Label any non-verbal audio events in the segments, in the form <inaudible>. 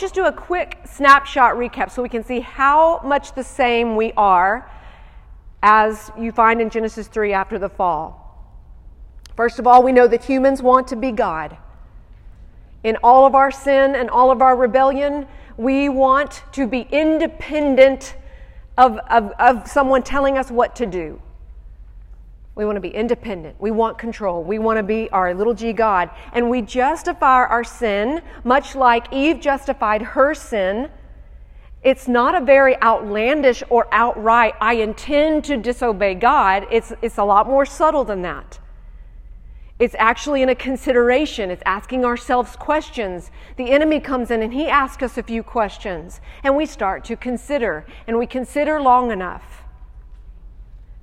just do a quick snapshot recap so we can see how much the same we are as you find in Genesis 3 after the fall. First of all, we know that humans want to be God. In all of our sin and all of our rebellion, we want to be independent of, of, of someone telling us what to do. We want to be independent. We want control. We want to be our little g God. And we justify our sin, much like Eve justified her sin. It's not a very outlandish or outright, I intend to disobey God. It's, it's a lot more subtle than that. It's actually in a consideration. It's asking ourselves questions. The enemy comes in and he asks us a few questions, and we start to consider, and we consider long enough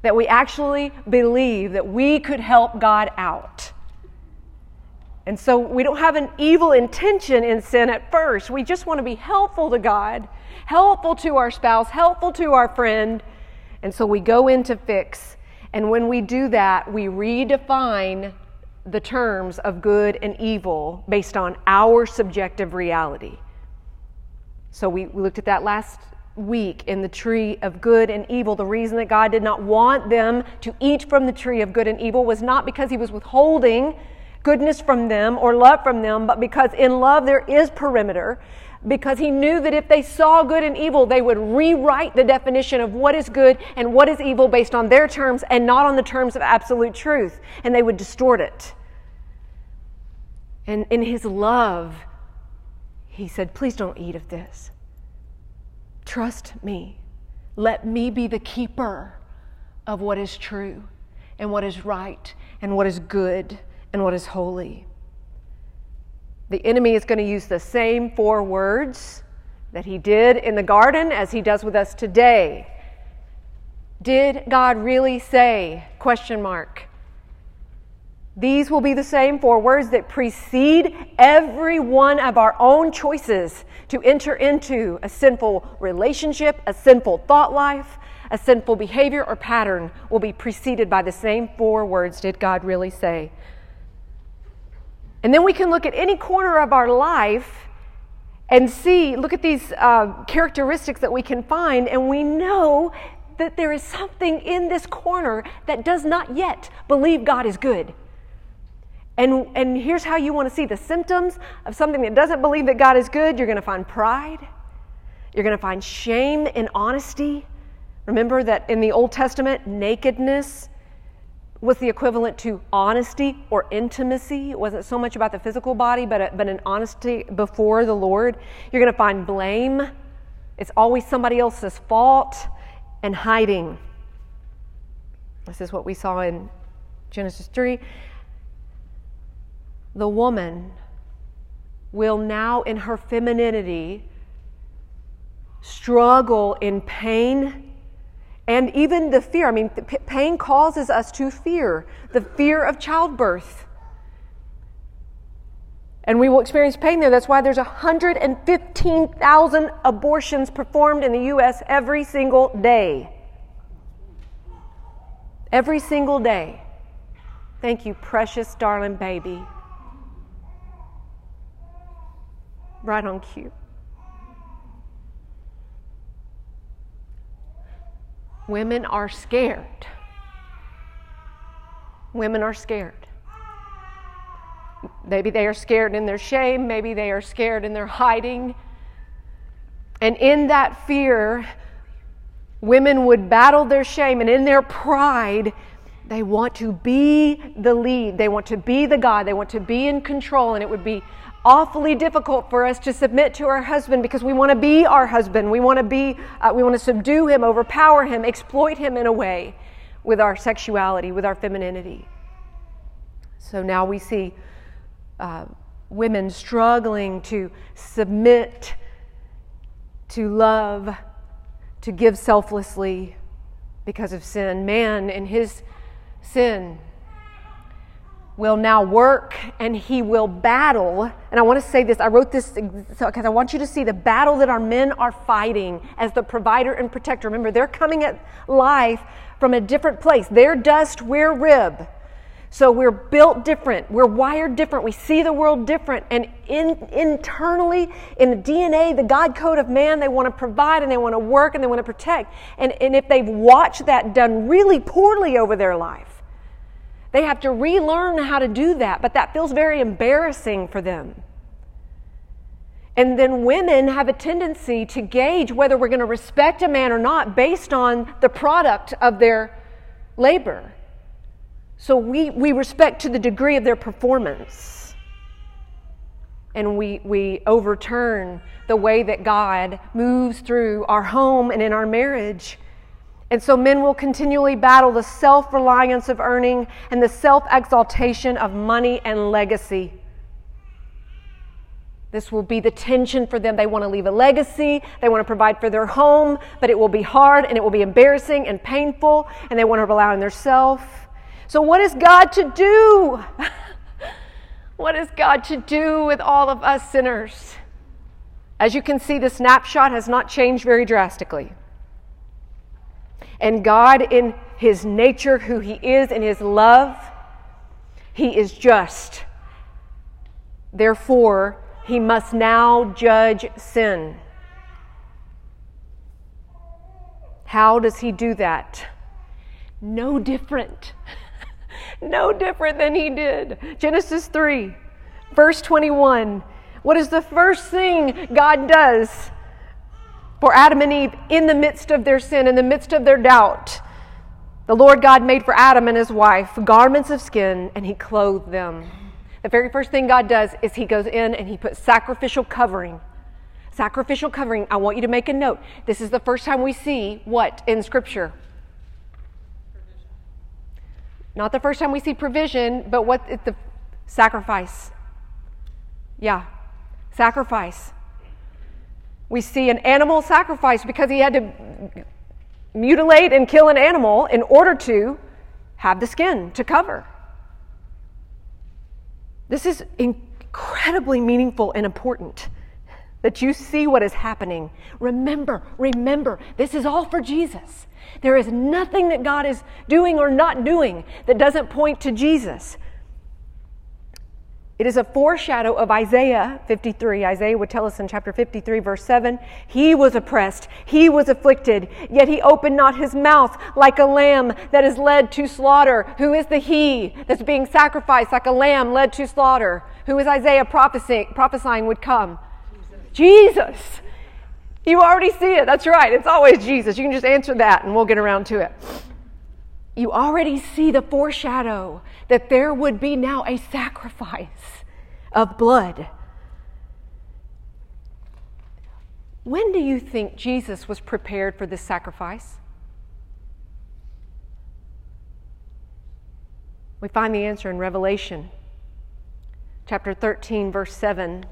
that we actually believe that we could help God out. And so we don't have an evil intention in sin at first. We just want to be helpful to God, helpful to our spouse, helpful to our friend. And so we go into fix. And when we do that, we redefine the terms of good and evil based on our subjective reality. So we, we looked at that last week in the tree of good and evil. The reason that God did not want them to eat from the tree of good and evil was not because He was withholding goodness from them or love from them, but because in love there is perimeter. Because he knew that if they saw good and evil, they would rewrite the definition of what is good and what is evil based on their terms and not on the terms of absolute truth. And they would distort it. And in his love, he said, Please don't eat of this. Trust me. Let me be the keeper of what is true and what is right and what is good and what is holy. The enemy is going to use the same four words that he did in the garden as he does with us today. Did God really say? Question mark. These will be the same four words that precede every one of our own choices to enter into a sinful relationship, a sinful thought life, a sinful behavior or pattern will be preceded by the same four words did God really say? And then we can look at any corner of our life and see, look at these uh, characteristics that we can find, and we know that there is something in this corner that does not yet believe God is good. And, and here's how you want to see the symptoms of something that doesn't believe that God is good. You're going to find pride. You're going to find shame and honesty. Remember that in the Old Testament, nakedness was the equivalent to honesty or intimacy. It wasn't so much about the physical body, but, uh, but an honesty before the Lord. You're going to find blame. It's always somebody else's fault and hiding. This is what we saw in Genesis 3 the woman will now, in her femininity, struggle in pain and even the fear. I mean, pain causes us to fear the fear of childbirth. And we will experience pain there. That's why there's 115,000 abortions performed in the U.S. every single day. Every single day. Thank you, precious, darling baby. Right on cue. Women are scared. Women are scared. Maybe they are scared in their shame, maybe they are scared in their hiding. And in that fear, women would battle their shame, and in their pride, they want to be the lead. They want to be the God. They want to be in control, and it would be awfully difficult for us to submit to our husband because we want to be our husband. We want to be, uh, we want to subdue him, overpower him, exploit him in a way with our sexuality, with our femininity. So now we see uh, women struggling to submit, to love, to give selflessly because of sin. Man in his sin will now work and he will battle. And I want to say this I wrote this because I want you to see the battle that our men are fighting as the provider and protector. Remember, they're coming at life from a different place. They're dust, we're rib. So we're built different. We're wired different. We see the world different. And in, internally, in the DNA, the God code of man, they want to provide and they want to work and they want to protect. And, and if they've watched that done really poorly over their life, they have to relearn how to do that. But that feels very embarrassing for them. And then women have a tendency to gauge whether we're going to respect a man or not based on the product of their labor. So we, we respect to the degree of their performance. And we, we overturn the way that God moves through our home and in our marriage. And so men will continually battle the self reliance of earning and the self exaltation of money and legacy. This will be the tension for them. They want to leave a legacy, they want to provide for their home, but it will be hard and it will be embarrassing and painful, and they want to rely on themselves. So, what is God to do? <laughs> what is God to do with all of us sinners? As you can see, the snapshot has not changed very drastically. And God, in His nature, who He is, in His love, He is just. Therefore, He must now judge sin. How does He do that? No different. <laughs> no different than he did. Genesis 3, verse 21. What is the first thing God does for Adam and Eve in the midst of their sin, in the midst of their doubt? The Lord God made for Adam and his wife garments of skin, and he clothed them. The very first thing God does is he goes in and he puts sacrificial covering. Sacrificial covering. I want you to make a note. This is the first time we see what in Scripture? Not the first time we see provision, but what the sacrifice. Yeah, sacrifice. We see an animal sacrifice because he had to mutilate and kill an animal in order to have the skin to cover. This is incredibly meaningful and important that you see what is happening. Remember, remember, this is all for Jesus. There is nothing that God is doing or not doing that doesn't point to Jesus. It is a foreshadow of Isaiah 53. Isaiah would tell us in chapter 53, verse 7 He was oppressed, he was afflicted, yet he opened not his mouth like a lamb that is led to slaughter. Who is the he that's being sacrificed like a lamb led to slaughter? Who is Isaiah prophesying, prophesying would come? Jesus. Jesus. You already see it. That's right. It's always Jesus. You can just answer that and we'll get around to it. You already see the foreshadow that there would be now a sacrifice of blood. When do you think Jesus was prepared for this sacrifice? We find the answer in Revelation chapter 13, verse 7.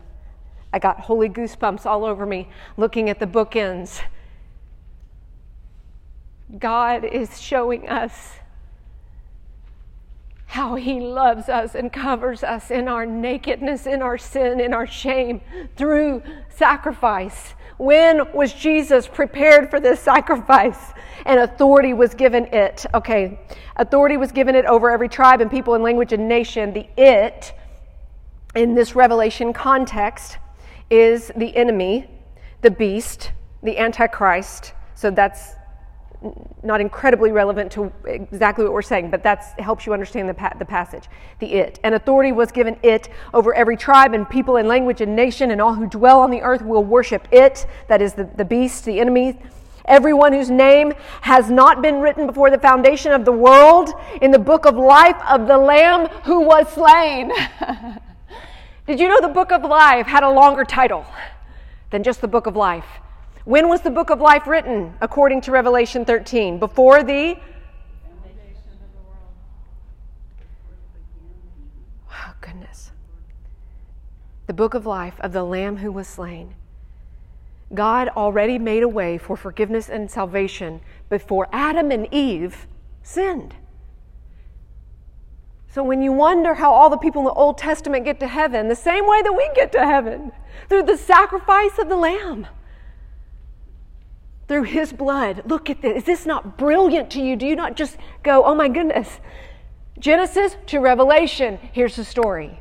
I got holy goosebumps all over me looking at the bookends. God is showing us how He loves us and covers us in our nakedness, in our sin, in our shame through sacrifice. When was Jesus prepared for this sacrifice? And authority was given it. Okay, authority was given it over every tribe and people and language and nation. The it, in this revelation context, is the enemy, the beast, the antichrist. So that's not incredibly relevant to exactly what we're saying, but that helps you understand the, pa- the passage. The it. And authority was given it over every tribe and people and language and nation, and all who dwell on the earth will worship it. That is the, the beast, the enemy. Everyone whose name has not been written before the foundation of the world in the book of life of the Lamb who was slain. <laughs> Did you know the book of life had a longer title than just the book of life? When was the book of life written, according to Revelation 13? Before the Oh, goodness. The book of life of the Lamb who was slain. God already made a way for forgiveness and salvation before Adam and Eve sinned. So when you wonder how all the people in the Old Testament get to heaven, the same way that we get to heaven, through the sacrifice of the Lamb, through His blood. Look at this. Is this not brilliant to you? Do you not just go, oh my goodness? Genesis to Revelation, here's the story.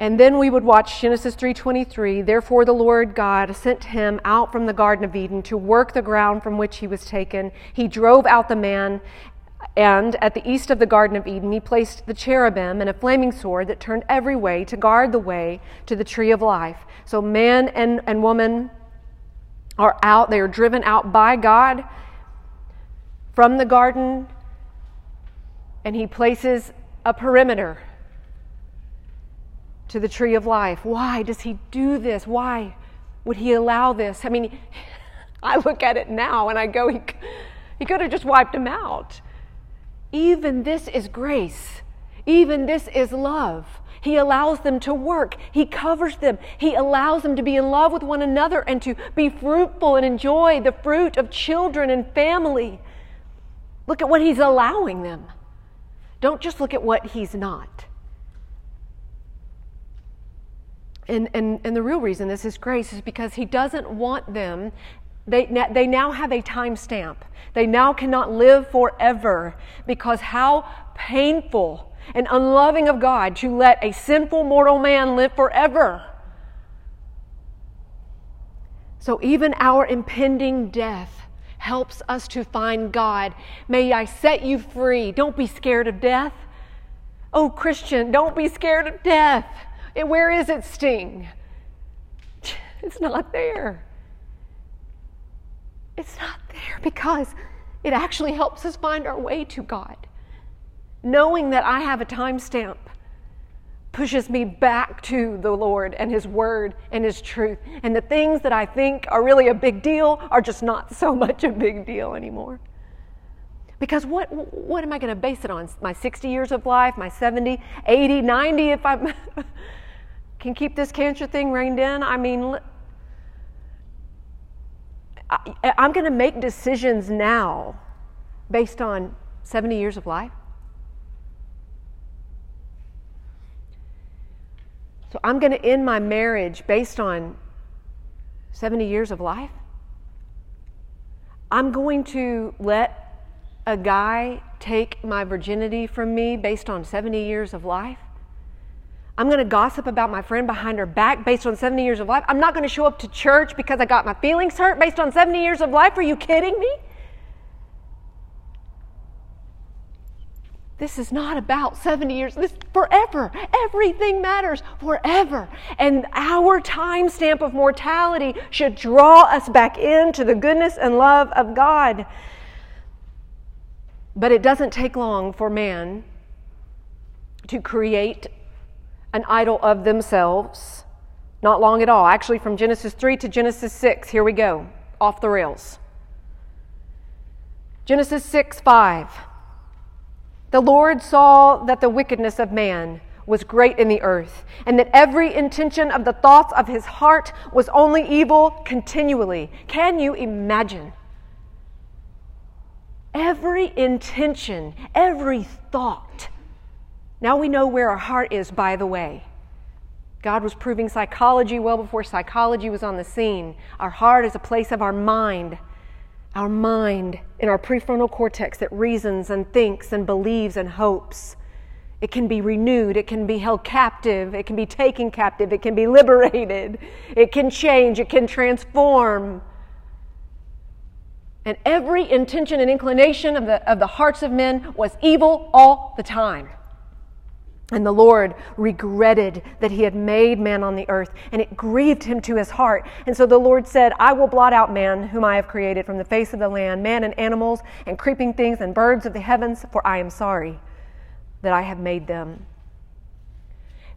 And then we would watch Genesis 3:23, therefore the Lord God sent him out from the garden of Eden to work the ground from which he was taken. He drove out the man and at the east of the Garden of Eden, he placed the cherubim and a flaming sword that turned every way to guard the way to the tree of life. So man and, and woman are out, they are driven out by God from the garden, and he places a perimeter to the tree of life. Why does he do this? Why would he allow this? I mean, <laughs> I look at it now and I go, he, he could have just wiped him out. Even this is grace. Even this is love. He allows them to work. He covers them. He allows them to be in love with one another and to be fruitful and enjoy the fruit of children and family. Look at what he's allowing them. Don't just look at what he's not. And, and, and the real reason this is grace is because he doesn't want them, they, they now have a time stamp. They now cannot live forever because how painful and unloving of God to let a sinful mortal man live forever. So even our impending death helps us to find God. May I set you free. Don't be scared of death. Oh, Christian, don't be scared of death. Where is its sting? <laughs> It's not there. It's not there because it actually helps us find our way to God. Knowing that I have a timestamp pushes me back to the Lord and His Word and His truth. And the things that I think are really a big deal are just not so <laughs> much a big deal anymore. Because what, what am I going to base it on? My 60 years of life, my 70, 80, 90, if I <laughs> can keep this cancer thing reined in? I mean, I, I'm going to make decisions now based on 70 years of life. So I'm going to end my marriage based on 70 years of life. I'm going to let a guy take my virginity from me based on 70 years of life. I'm going to gossip about my friend behind her back based on 70 years of life. I'm not going to show up to church because I got my feelings hurt based on 70 years of life. Are you kidding me? This is not about 70 years. This forever. Everything matters forever. And our time stamp of mortality should draw us back into the goodness and love of God. But it doesn't take long for man to create an idol of themselves. Not long at all. Actually, from Genesis 3 to Genesis 6, here we go, off the rails. Genesis 6 5. The Lord saw that the wickedness of man was great in the earth, and that every intention of the thoughts of his heart was only evil continually. Can you imagine? Every intention, every thought. Now we know where our heart is, by the way. God was proving psychology well before psychology was on the scene. Our heart is a place of our mind our mind in our prefrontal cortex that reasons and thinks and believes and hopes. It can be renewed, it can be held captive, it can be taken captive, it can be <laughs> liberated, it can change, it can transform. And every intention and inclination of the, of the hearts of men was evil all the time. And the Lord regretted that he had made man on the earth, and it grieved him to his heart. And so the Lord said, I will blot out man, whom I have created from the face of the land, man and animals, and creeping things, and birds of the heavens, for I am sorry that I have made them.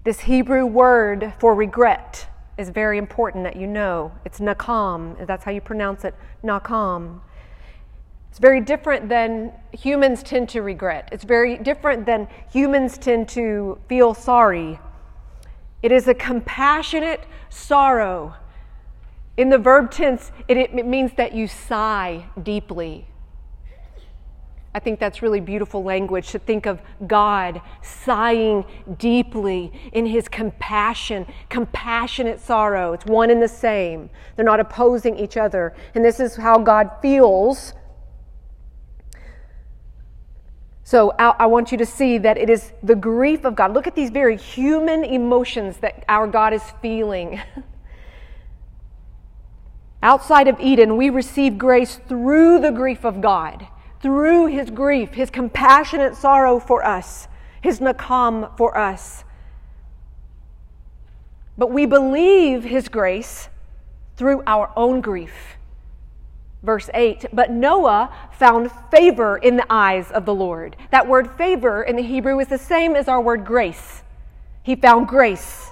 This Hebrew word for regret is very important that you know. It's nakam, that's how you pronounce it, nakam. It's very different than humans tend to regret. It's very different than humans tend to feel sorry. It is a compassionate sorrow. In the verb tense, it, it, means that you sigh deeply. I think that's really beautiful language to think of God sighing deeply in his compassion, compassionate sorrow. It's one and the same. They're not opposing each other. And this is how God feels So I want you to see that it is the grief of God. Look at these very human emotions that our God is feeling. <laughs> Outside of Eden, we receive grace through the grief of God, through his grief, his compassionate sorrow for us, his nakam for us. But we believe his grace through our own grief. Verse 8, but Noah found favor in the eyes of the Lord. That word favor in the Hebrew is the same as our word grace. He found grace.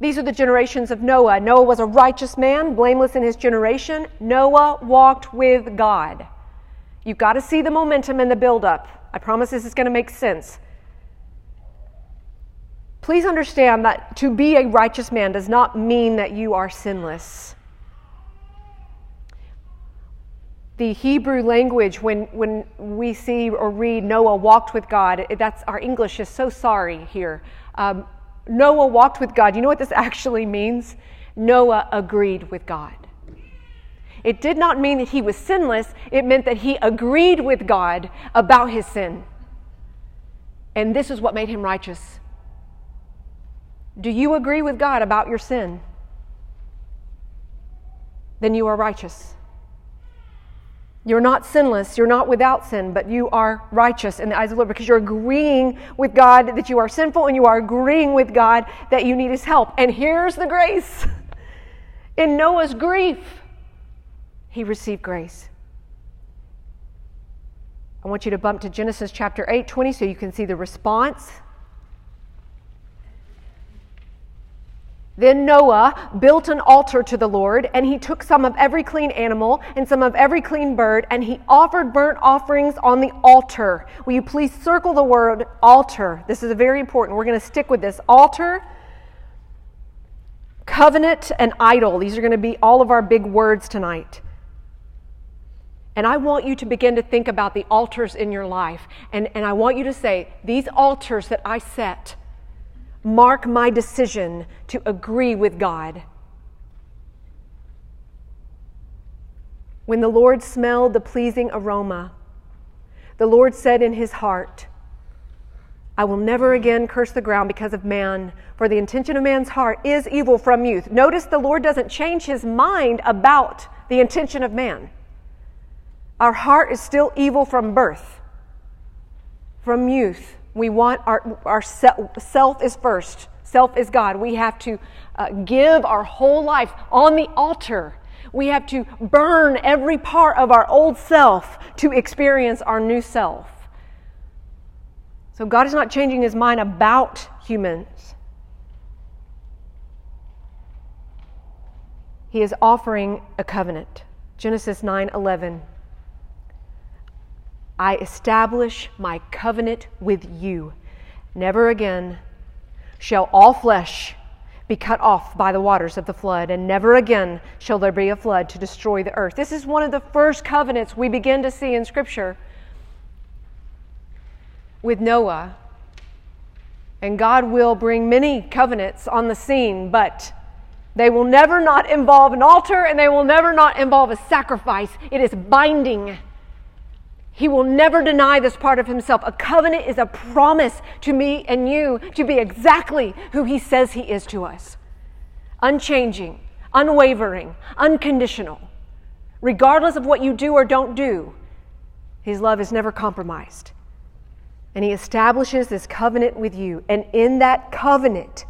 These are the generations of Noah. Noah was a righteous man, blameless in his generation. Noah walked with God. You've got to see the momentum and the buildup. I promise this is going to make sense. Please understand that to be a righteous man does not mean that you are sinless. The Hebrew language, when, when we see or read Noah walked with God, that's our English is so sorry here. Um, Noah walked with God. You know what this <laughs> actually means? Noah agreed with God. It did not mean that he was sinless, it meant that he agreed with God about his sin. And this is what made him righteous. Do you agree with God about your sin? Then you are righteous. You're not sinless, you're not without sin, but you are righteous in the eyes of the Lord because you're agreeing with God that you are sinful and you are agreeing with God that you need His help. And here's the grace <laughs> in Noah's grief, he received grace. I want you to bump to Genesis chapter 8 20 so you can see the response. Then Noah built an altar to the Lord, and he took some of every clean animal and some of every clean bird, and he offered burnt offerings on the altar. Will you please circle the word altar? This is very important. We're going to stick with this. Altar, covenant, and idol. These are going to be all of our big words tonight. And I want you to begin to think about the altars in your life. And, and I want you to say, These altars that I set mark my decision to agree with God. When the Lord smelled the pleasing aroma, the Lord said in his heart, I will never again curse the ground because of man, for the intention of man's heart is evil from youth. Notice the Lord doesn't change his mind about the intention of man. Our heart is still evil from birth, from youth. We want our, our self is first. Self is God. We have to uh, give our whole life on the altar. We have to burn every part of our old self to experience our new self. So God is not changing his mind about humans. He is offering a covenant. Genesis 9 11. I establish my covenant with you. Never again shall all flesh be cut off by the waters of the flood, and never again shall there be a flood to destroy the earth. This is one of the first covenants we begin to see in Scripture with Noah. And God will bring many covenants on the scene, but they will never not involve an altar and they will never not involve a sacrifice. It is binding. He will never deny this part of himself. A covenant is a promise to me and you to be exactly who he says he is to us unchanging, unwavering, unconditional. Regardless of what you do or don't do, his love is never compromised. And he establishes this covenant with you. And in that covenant,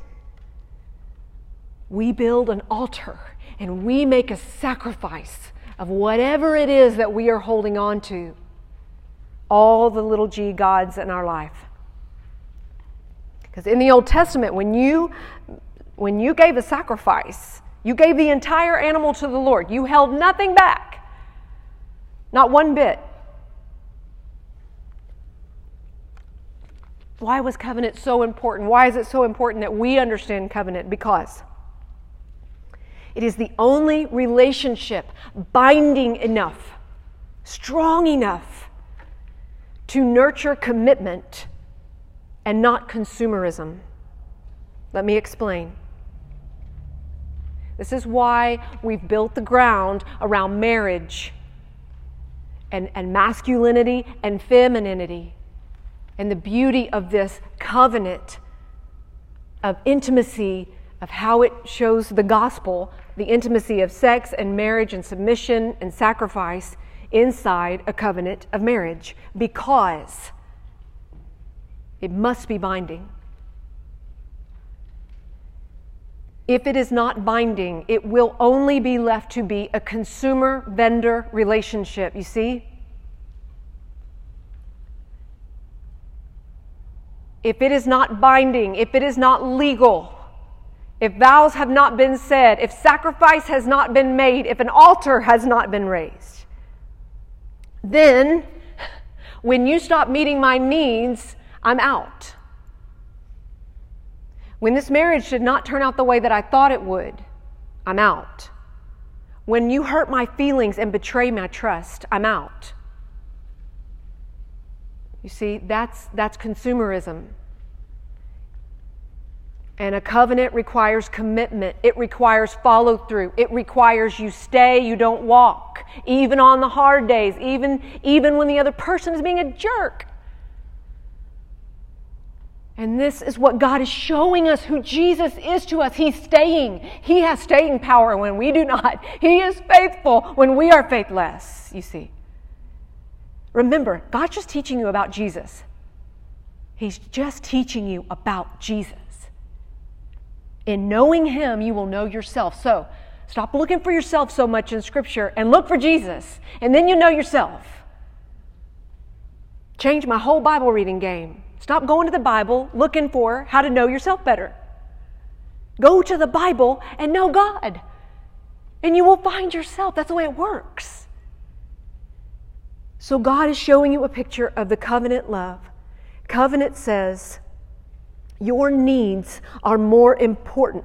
we build an altar and we make a sacrifice of whatever it is that we are holding on to all the little g gods in our life. Because in the Old Testament, when you when you gave a sacrifice, you gave the entire animal to the Lord. You held nothing back. Not one bit. Why was covenant so important? Why is it so important that we understand covenant? Because it is the only relationship binding enough, strong enough to nurture commitment and not consumerism. Let me explain. This is why we've built the ground around marriage and, and masculinity and femininity and the beauty of this covenant of intimacy, of how it shows the gospel, the intimacy of sex and marriage and submission and sacrifice inside a covenant of marriage because it must be binding. If it is not binding, it will only be left to be a consumer vendor relationship. You see? If it is not binding, if it is not legal, if vows have not been said, if sacrifice has not been made, if an altar has not been raised, then when you stop meeting my needs, I'm out. When this marriage did not turn out the way that I thought it would, I'm out. When you hurt my feelings and betray my trust, I'm out. You see, that's, that's consumerism. And a covenant requires commitment. It requires follow through. It requires you stay, you don't walk, even on the hard days, even, even when the other person is being a jerk. And this is what God is showing us who Jesus is to us. He's staying. He has staying power when we do not. He is faithful when we are faithless, you see. Remember, God's just teaching you about Jesus. He's just teaching you about Jesus. In knowing Him, you will know yourself. So stop looking for yourself so much in Scripture and look for Jesus, and then you know yourself. Change my whole Bible reading game. Stop going to the Bible looking for how to know yourself better. Go to the Bible and know God, and you will find yourself. That's the way it works. So, God is showing you a picture of the covenant love. Covenant says, Your needs are more important.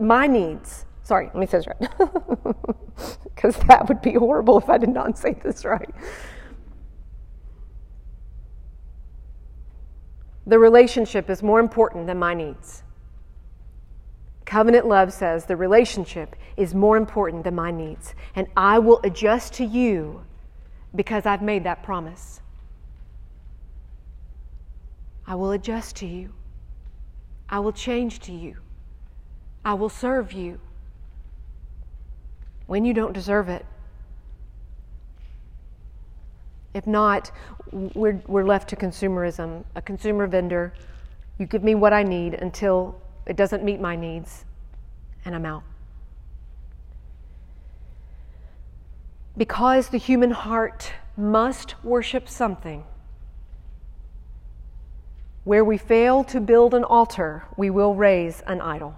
My needs. Sorry, let me say this right. <laughs> Because that would be horrible if I did not say this right. The relationship is more important than my needs. Covenant love says the relationship is more important than my needs, and I will adjust to you because I've made that promise. I will adjust to you. I will change to you. I will serve you when you don't deserve it. If not, we're, we're left to consumerism, a consumer vendor. You give me what I need until it doesn't meet my needs, and I'm out. Because the human heart must worship something. Where we fail to build an altar, we will raise an idol.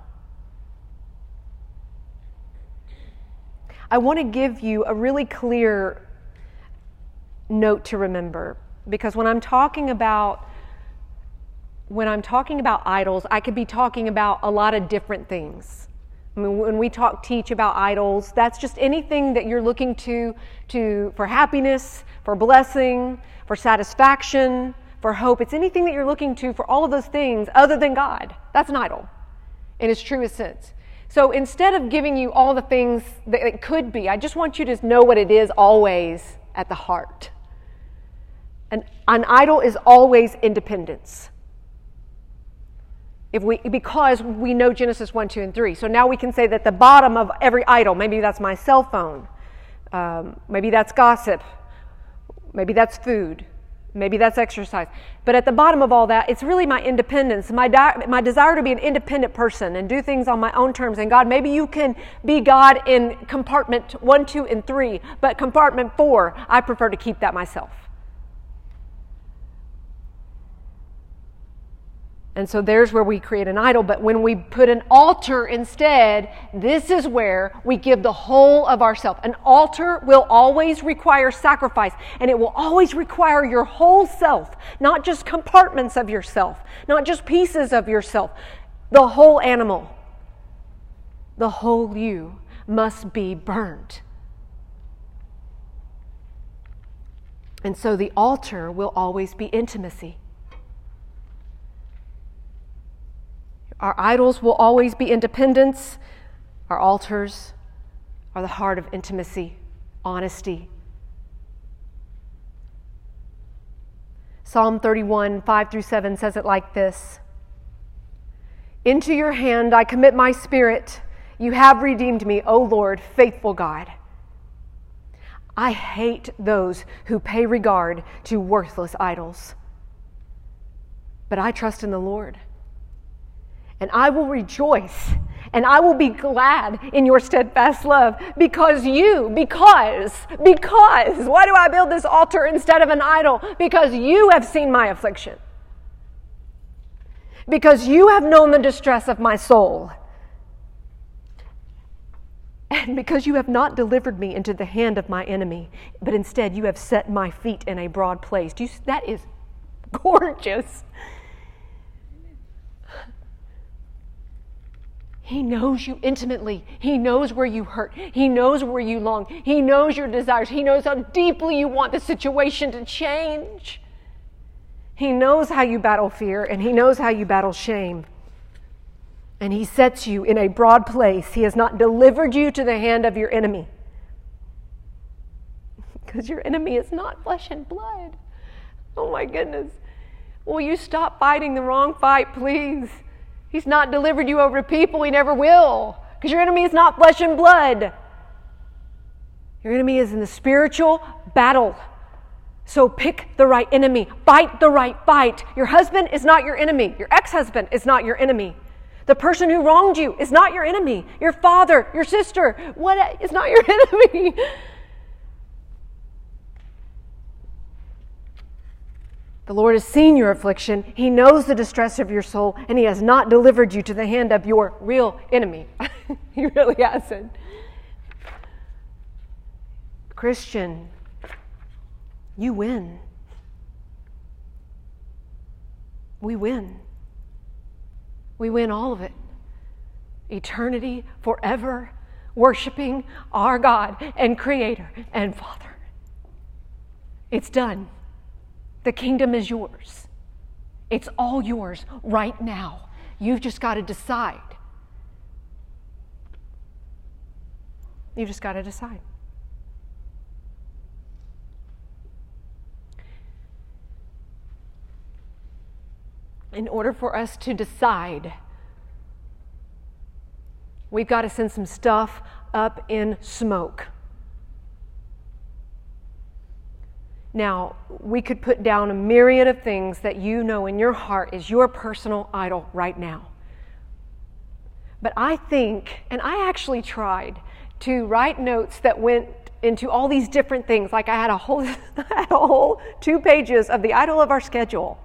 I want to give you a really clear note to remember because when I'm talking about when I'm talking about idols, I could be talking about a lot of different things. I mean, when we talk teach about idols, that's just anything that you're looking to to for happiness, for blessing, for satisfaction, for hope. It's anything that you're looking to for all of those things other than God. That's an idol in its truest sense. So instead of giving you all the things that it could be, I just want you to know what it is always at the heart. An, an idol is always independence. If we, because we know Genesis 1, 2, and 3. So now we can say that the bottom of every idol, maybe that's my cell phone, um, maybe that's gossip, maybe that's food, maybe that's exercise. But at the bottom of all that, it's really my independence, my, di- my desire to be an independent person and do things on my own terms. And God, maybe you can be God in compartment 1, 2, and 3, but compartment 4, I prefer to keep that myself. And so there's where we create an idol. But when we put an altar instead, this is where we give the whole of ourselves. An altar will always require sacrifice, and it will always require your whole self, not just compartments of yourself, not just pieces of yourself. The whole animal, the whole you must be burnt. And so the altar will always be intimacy. Our idols will always be independence. Our altars are the heart of intimacy, honesty, Psalm 31, 5 through 7 says it like this Into your hand I commit my spirit. You have redeemed me, O Lord, faithful God. I hate those who pay regard to worthless idols. But I trust in the Lord. And I will rejoice and I will be glad in your steadfast love because you, because, because, why do I build this altar instead of an idol? Because you have seen my affliction. Because you have known the distress of my soul. And because you have not delivered me into the hand of my enemy, but instead you have set my feet in a broad place. You, that is gorgeous. He knows you intimately. He knows where you hurt. He knows where you long. He knows your desires. He knows how deeply you want the situation to change. He knows how you battle fear and He knows how you battle shame. And He sets you in a broad place. He has not delivered you to the hand of your enemy. <laughs> Because your enemy is not flesh and blood. Oh my goodness. Will you stop fighting the wrong fight, please? He's not delivered you over to people, He never will. Because your enemy is not flesh and blood. Your enemy is in the spiritual battle. So pick the right enemy, fight the right fight. Your husband is not your enemy, your ex husband is not your enemy. The person who wronged you is not your enemy. Your father, your sister, what is not your <laughs> enemy. The Lord has seen your affliction. He knows the distress of your soul, and He has not delivered you to the hand of your real enemy. <laughs> he really hasn't. Christian, you win. We win. We win all of it. Eternity, forever, worshiping our God and Creator and Father. It's done. The kingdom is yours. It's all yours right now. You've just got to decide. You've just got to decide. In order for us to decide, we've got to send some stuff up in smoke. Now, we could put down a myriad of things that you know in your heart is your personal idol right now. But I think, and I actually tried to write notes that went into all these different things. Like I had a whole, <laughs> had a whole two pages of the idol of our schedule.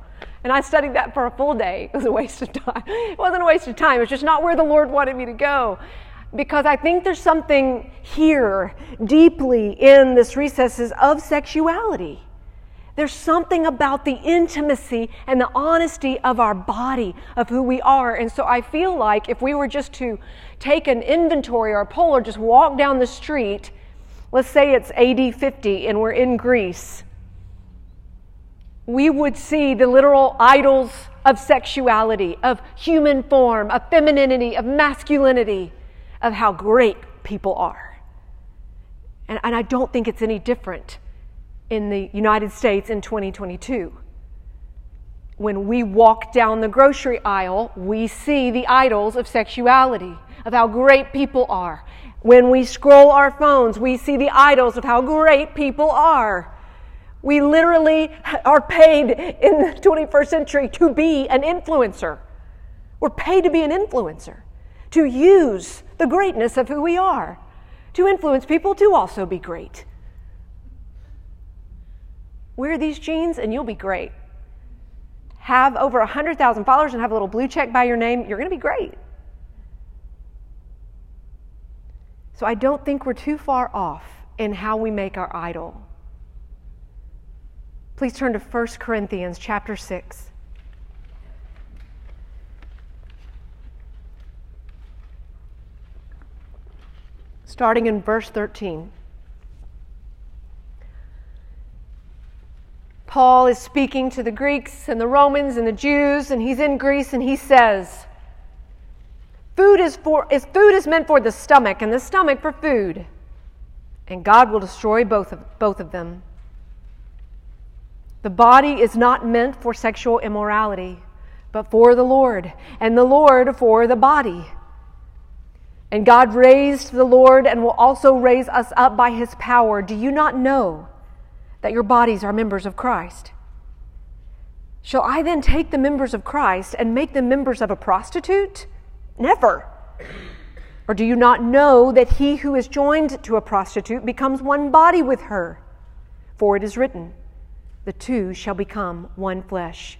And I studied that for a full day. It was a waste of time. <laughs> It wasn't a waste of time. It was just not where the Lord wanted me to go because I think there's something here deeply in this recesses of sexuality. There's something about the intimacy and the honesty of our body, of who we are. And so I feel like if we were just to take an inventory or a poll or just walk down the street, let's say it's AD 50 and we're in Greece, we would see the literal idols of sexuality, of human form, of femininity, of masculinity of how great people are. And, and I don't think it's any different in the United States in 2022. When we walk down the grocery aisle, we see the idols of sexuality, of how great people are. When we scroll our phones, we see the idols of how great people are. We literally are paid in the 21st century to be an influencer. We're paid to be an influencer, to use the greatness of who we are, to influence people to also be great. Wear these jeans and you'll be great. Have over 100,000 followers and have a little blue check by your name, you're going to be great. So I don't think we're too far off in how we make our idol. Please turn to 1 Corinthians chapter 6. Starting in verse 13. Paul is speaking to the Greeks and the Romans and the Jews, and he's in Greece, and he says, Food is, for, is, food is meant for the stomach, and the stomach for food, and God will destroy both of, both of them. The body is not meant for sexual immorality, but for the Lord, and the Lord for the body. And God raised the Lord and will also raise us up by his power. Do you not know that your bodies are members of Christ? Shall I then take the members of Christ and make them members of a prostitute? Never. Or do you not know that he who is joined to a prostitute becomes one body with her? For it is written, the two shall become one flesh.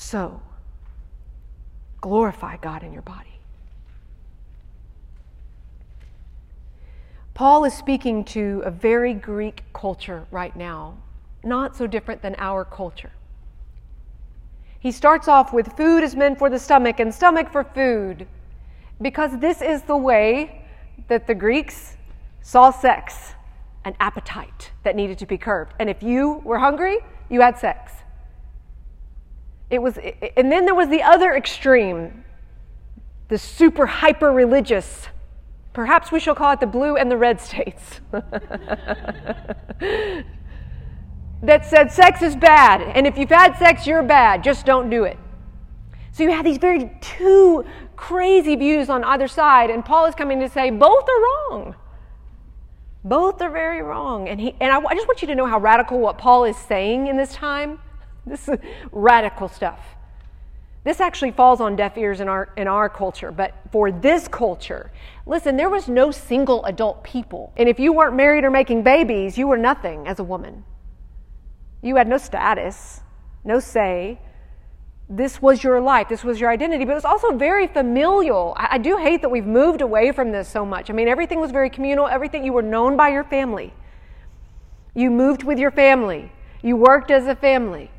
So, glorify God in your body. Paul is speaking to a very Greek culture right now, not so different than our culture. He starts off with food is meant for the stomach and stomach for food, because this is the way that the Greeks saw sex an appetite that needed to be curbed. And if you were hungry, you had sex. It was, and then there was the other extreme, the super hyper religious. Perhaps we shall call it the blue and the red states. <laughs> that said sex is bad, and if you've had sex, you're bad. Just don't do it. So you have these very two crazy views on either side, and Paul is coming to say both are wrong. Both are very wrong. And, he, and I, I just want you to know how radical what Paul is saying in this time. This is radical stuff. This actually falls on deaf ears in our, in our culture, but for this culture, listen, there was no single adult people. And if you weren't married or making babies, you were nothing as a woman. You had no status, no say. This was your life, this was your identity, but it was also very familial. I, I do hate that we've moved away from this so much. I mean, everything was very communal, everything, you were known by your family. You moved with your family, you worked as a family.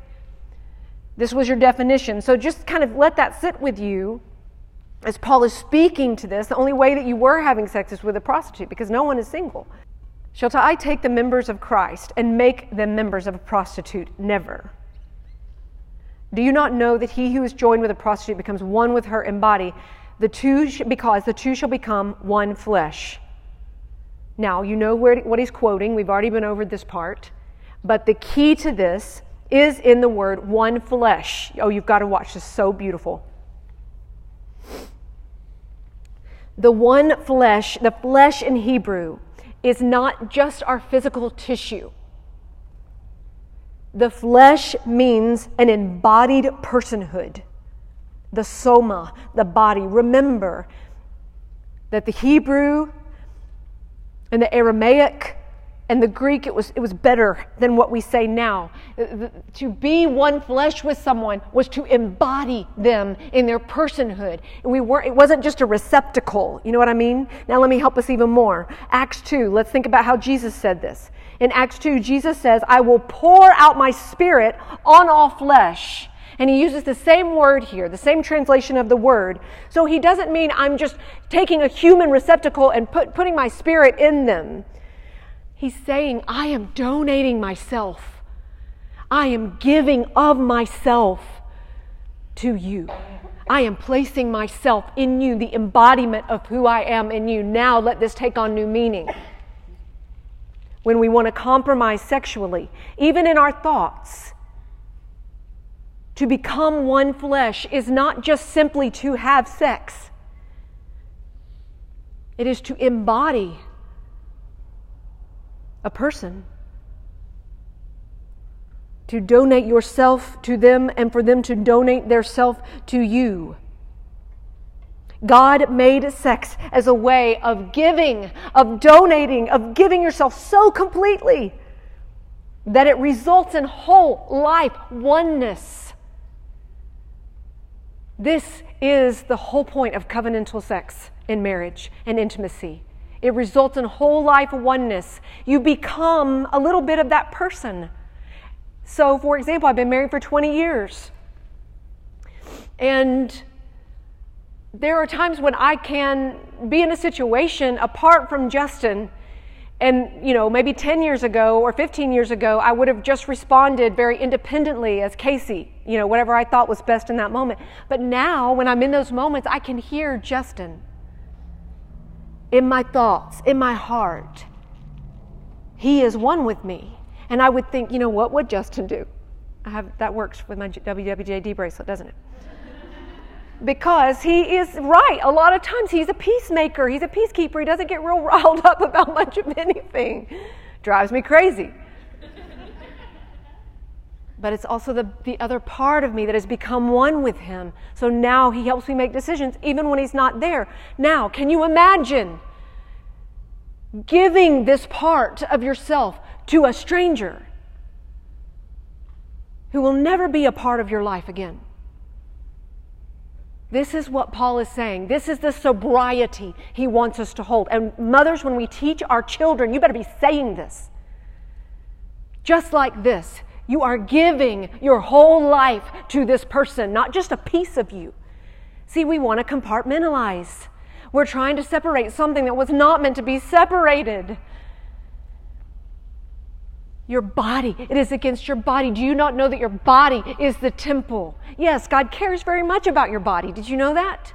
This was your definition. So just kind of let that sit with you as Paul is speaking to this. The only way that you were having sex is with a prostitute because no one is single. Shall I take the members of Christ and make them members of a prostitute? Never. Do you not know that he who is joined with a prostitute becomes one with her in body? The two sh- because the two shall become one flesh. Now, you know where, what he's quoting. We've already been over this part. But the key to this is in the word one flesh. Oh, you've got to watch this. So beautiful. The one flesh, the flesh in Hebrew, is not just our physical tissue. The flesh means an embodied personhood, the soma, the body. Remember that the Hebrew and the Aramaic and the Greek, it was, it was better than what we say now. Uh, to be one flesh with someone was to embody them in their personhood. We weren't, it wasn't just a receptacle. You know what I mean? Now let me help us even more. Acts 2, let's think about how Jesus said this. In Acts 2, Jesus says, I will pour out my spirit on all flesh. And he uses the same word here, the same translation of the word. So he doesn't mean I'm just taking a human receptacle and put, putting my spirit in them. He's saying, I am donating myself. I am giving of myself to you. I am placing myself in you, the embodiment of who I am in you. Now let this take on new meaning. When we want to compromise sexually, even in our thoughts, to become one flesh is not just simply to have sex, it is to embody a person. To donate yourself to them and for them to donate their self to you. God made sex as a way of giving, of donating, of giving yourself so completely that it results in whole life oneness. This is the whole point of covenantal sex in marriage and intimacy It results in whole life oneness. You become a little bit of that person. So, for example, I've been married for 20 years. And there are times when I can be in a situation apart from Justin. And, you know, maybe 10 years ago or 15 years ago, I would have just responded very independently as Casey, you know, whatever I thought was best in that moment. But now, when I'm in those moments, I can hear Justin in my thoughts, in my heart. He is one with me. And I would think, you know, what would Justin do? I have that works with my WWJD bracelet, doesn't it? because he is right. A lot of times he's a peacemaker, he's a peacekeeper. He doesn't get real <laughs> riled up about much of anything. Drives me crazy. But it's also the, the other part of me that has become one with him. So now he helps me make decisions even when he's not there. Now, can you imagine giving this part of yourself to a stranger who will never be a part of your life again? This is what Paul is saying. This is the sobriety he wants us to hold. And mothers, when we teach our children, you better be saying this. Just like this, you are giving your whole life to this person, not just a piece of you. See, we want to compartmentalize. We're trying to separate something that was not meant to be separated. Your body, it is against your body. Do you not know that your body is the temple? Yes, God cares very much about your body. Did you know that?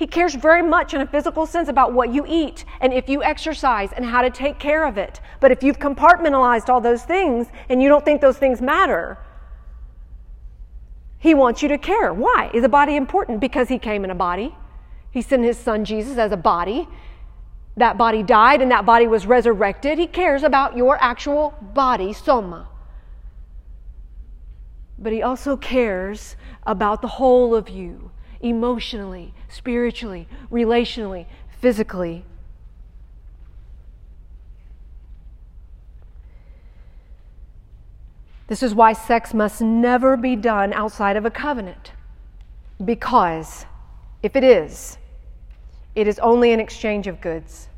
He cares very much in a physical sense about what you eat and if you exercise and how to take care of it. But if you've compartmentalized all those things and you don't think those things matter, He wants you to care. Why? Is a body important? Because He came in a body. He sent His Son Jesus as a body. That body died and that body was resurrected. He cares about your actual body, soma. But He also cares about the whole of you emotionally, spiritually, relationally, physically. This is why sex must never be done outside of a covenant. Because if it is, it is only an exchange of goods.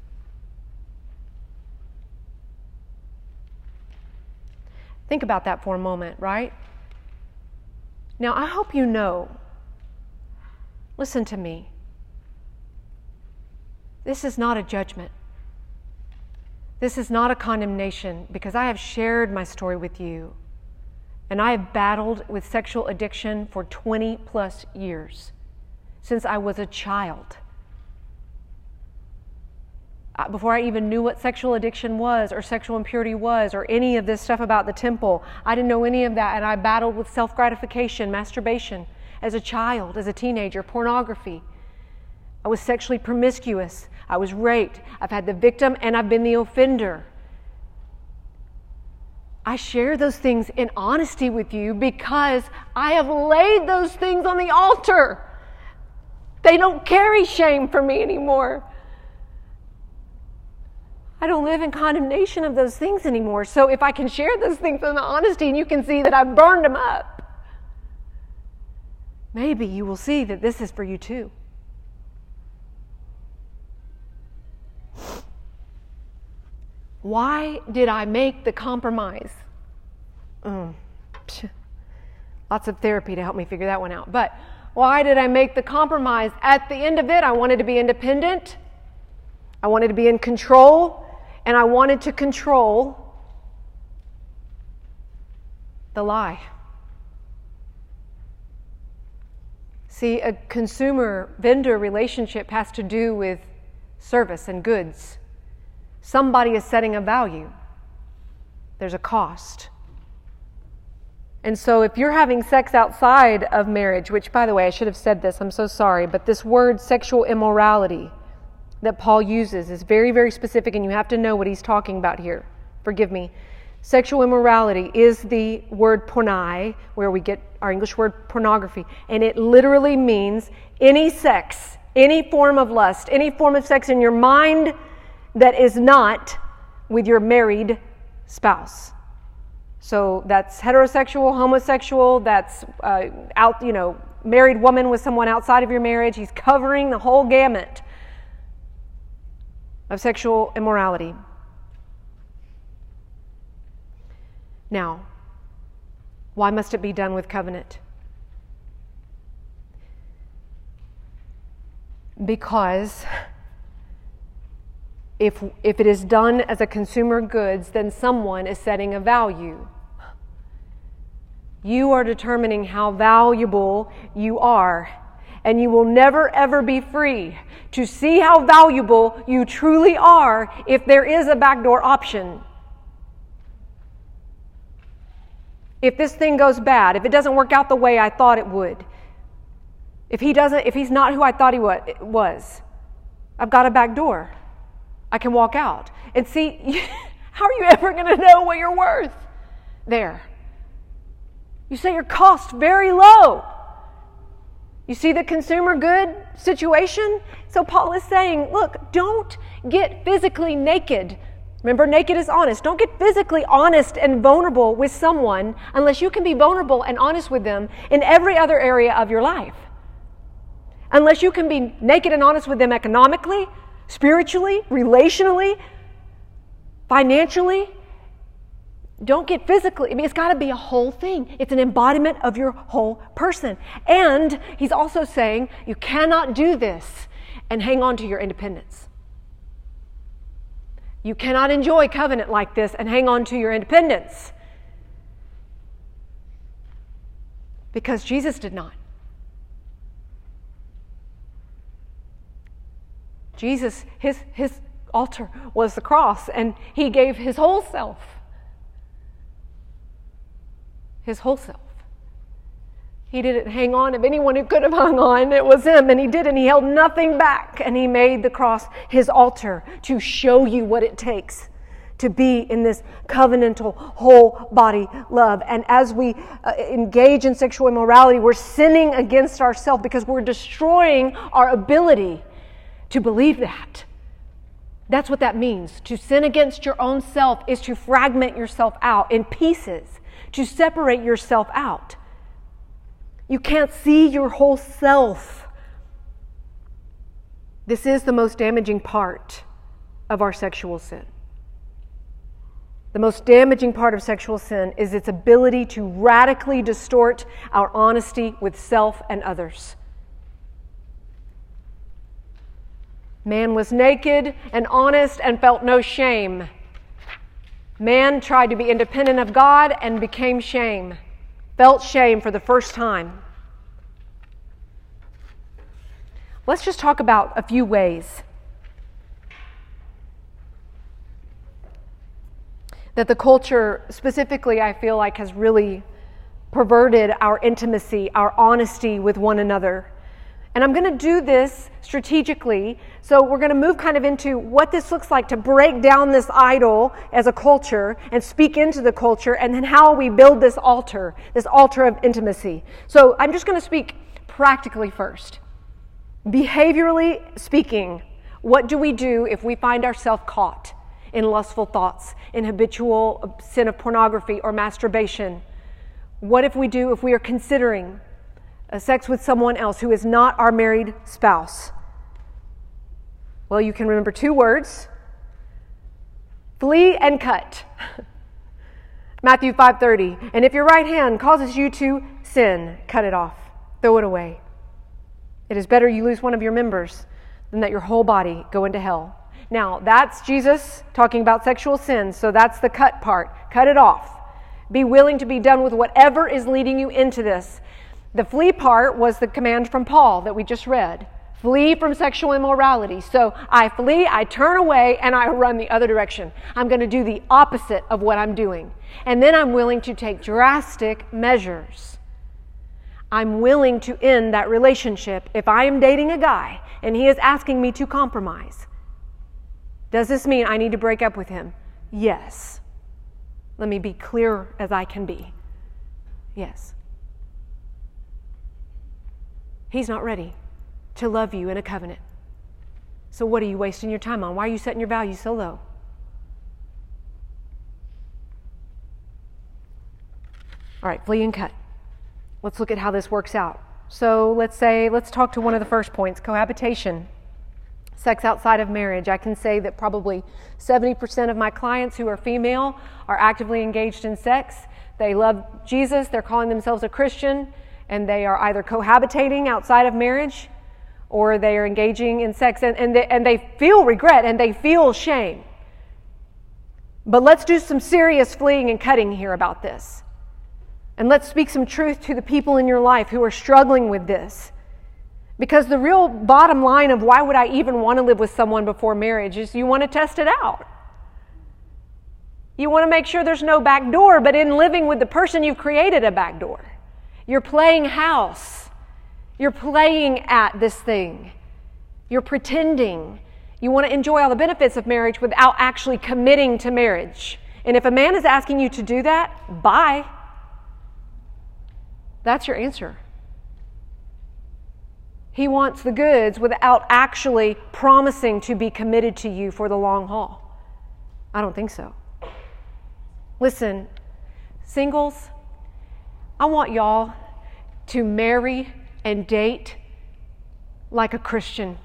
Think about that for a moment, right? Now, I hope you know Listen to me. This is not a judgment. This is not a condemnation because I have shared my story with you. And I have battled with sexual addiction for 20 plus years since I was a child. Uh, before I even knew what sexual addiction was or sexual impurity was or any of this stuff about the temple, I didn't know any of that. And I battled with self gratification, masturbation as a child, as a teenager, pornography. I was sexually promiscuous. I was raped. I've had the victim and I've been the offender. I share those things in honesty with you because I have laid those things on the altar. They don't carry shame for me anymore. I don't live in condemnation of those things anymore. So if I can share those things in the honesty and you can see that I've burned them up, maybe you will see that this is for you too. Why did I make the compromise? Mm. Lots of therapy to help me figure that one out. But why did I make the compromise? At the end of it, I wanted to be independent, I wanted to be in control, and I wanted to control the lie. See, a consumer vendor relationship has to do with service and goods. Somebody is setting a value, there's a cost. And so, if you're having sex outside of marriage, which, by the way, I should have said this, I'm so sorry, but this word sexual immorality that Paul uses is very, very specific, and you have to know what he's talking about here. Forgive me. Sexual immorality is the word porneia, where we get our English word pornography, and it literally means any sex, any form of lust, any form of sex in your mind that is not with your married spouse. So that's heterosexual, homosexual, that's uh, out, you know, married woman with someone outside of your marriage. He's covering the whole gamut of sexual immorality. Now, why must it be done with covenant? Because if, if it is done as a consumer goods, then someone is setting a value. You are determining how valuable you are, and you will never ever be free to see how valuable you truly are if there is a backdoor option. If this thing goes bad, if it doesn't work out the way I thought it would, if he doesn't, if he's not who I thought he was, I've got a back door. I can walk out. And see, <laughs> how are you ever going to know what you're worth there? You say your cost very low. You see the consumer good situation? So Paul is saying, look, don't get physically naked. Remember, naked is honest. Don't get physically honest and vulnerable with someone unless you can be vulnerable and honest with them in every other area of your life. Unless you can be naked and honest with them economically, spiritually, relationally, financially. Don't get physically. I mean, it's got to be a whole thing. It's an embodiment of your whole person. And he's also saying you cannot do this and hang on to your independence. You cannot enjoy covenant like this and hang on to your independence. Because Jesus did not. Jesus, his, his altar was the cross, and he gave his whole self. His whole self. He didn't hang on. If anyone who could have hung on, it was him, and he did, and he held nothing back, and he made the cross his altar to show you what it takes to be in this covenantal whole body love. And as we uh, engage in sexual immorality, we're sinning against ourselves because we're destroying our ability to believe that. That's what that means. To sin against your own self is to fragment yourself out in pieces, to separate yourself out. You can't see your whole self. This is the most damaging part of our sexual sin. The most damaging part of sexual sin is its ability to radically distort our honesty with self and others. Man was naked and honest and felt no shame. Man tried to be independent of God and became shame, felt shame for the first time. Let's just talk about a few ways that the culture, specifically, I feel like, has really perverted our intimacy, our honesty with one another. And I'm going to do this strategically. So we're going to move kind of into what this looks like to break down this idol as a culture and speak into the culture, and then how we build this altar, this altar of intimacy. So I'm just going to speak practically first. Behaviorally speaking, what do we do if we find ourselves caught in lustful thoughts, in habitual sin of pornography or masturbation? What if we do if we are considering sex with someone else who is not our married spouse? Well, you can remember two words flee and cut. <laughs> Matthew 5:30. And if your right hand causes you to sin, cut it off. Throw it away. It is better you lose one of your members than that your whole body go into hell. Now, that's Jesus talking about sexual sins, so that's the cut part. Cut it off. Be willing to be done with whatever is leading you into this. The flee part was the command from Paul that we just read. Flee from sexual immorality. So I flee, I turn away, and I run the other direction. I'm going to do the opposite of what I'm doing. And then I'm willing to take drastic measures. I'm willing to end that relationship if I am dating a guy and he is asking me to compromise. Does this mean I need to break up with him? Yes. Let me be clear as I can be. Yes. He's not ready to love you in a covenant. So, what are you wasting your time on? Why are you setting your values so low? All right, flee and cut. Let's look at how this works out. So, let's say, let's talk to one of the first points cohabitation. sex outside of marriage. I can say that probably 70% of my clients who are female are actively engaged in sex. They love Jesus, they're calling themselves a Christian, and they are either cohabitating outside of marriage or they are engaging in sex and, and, they, and they feel regret and they feel shame. But let's do some serious fleeing and cutting here about this. And let's speak some truth to the people in your life who are struggling with this. Because the real bottom line of why would I even want to live with someone before marriage is you want to test it out. You want to make sure there's no back door, but in living with the person, you've created a back door. You're playing house. You're playing at this thing. You're pretending. You want to enjoy all the benefits of marriage without actually committing to marriage. And if a man is asking you to do that, bye. That's your answer. He wants the goods without actually promising to be committed to you for the long haul. I don't think so. Listen, singles, I want y'all to marry and date like a Christian.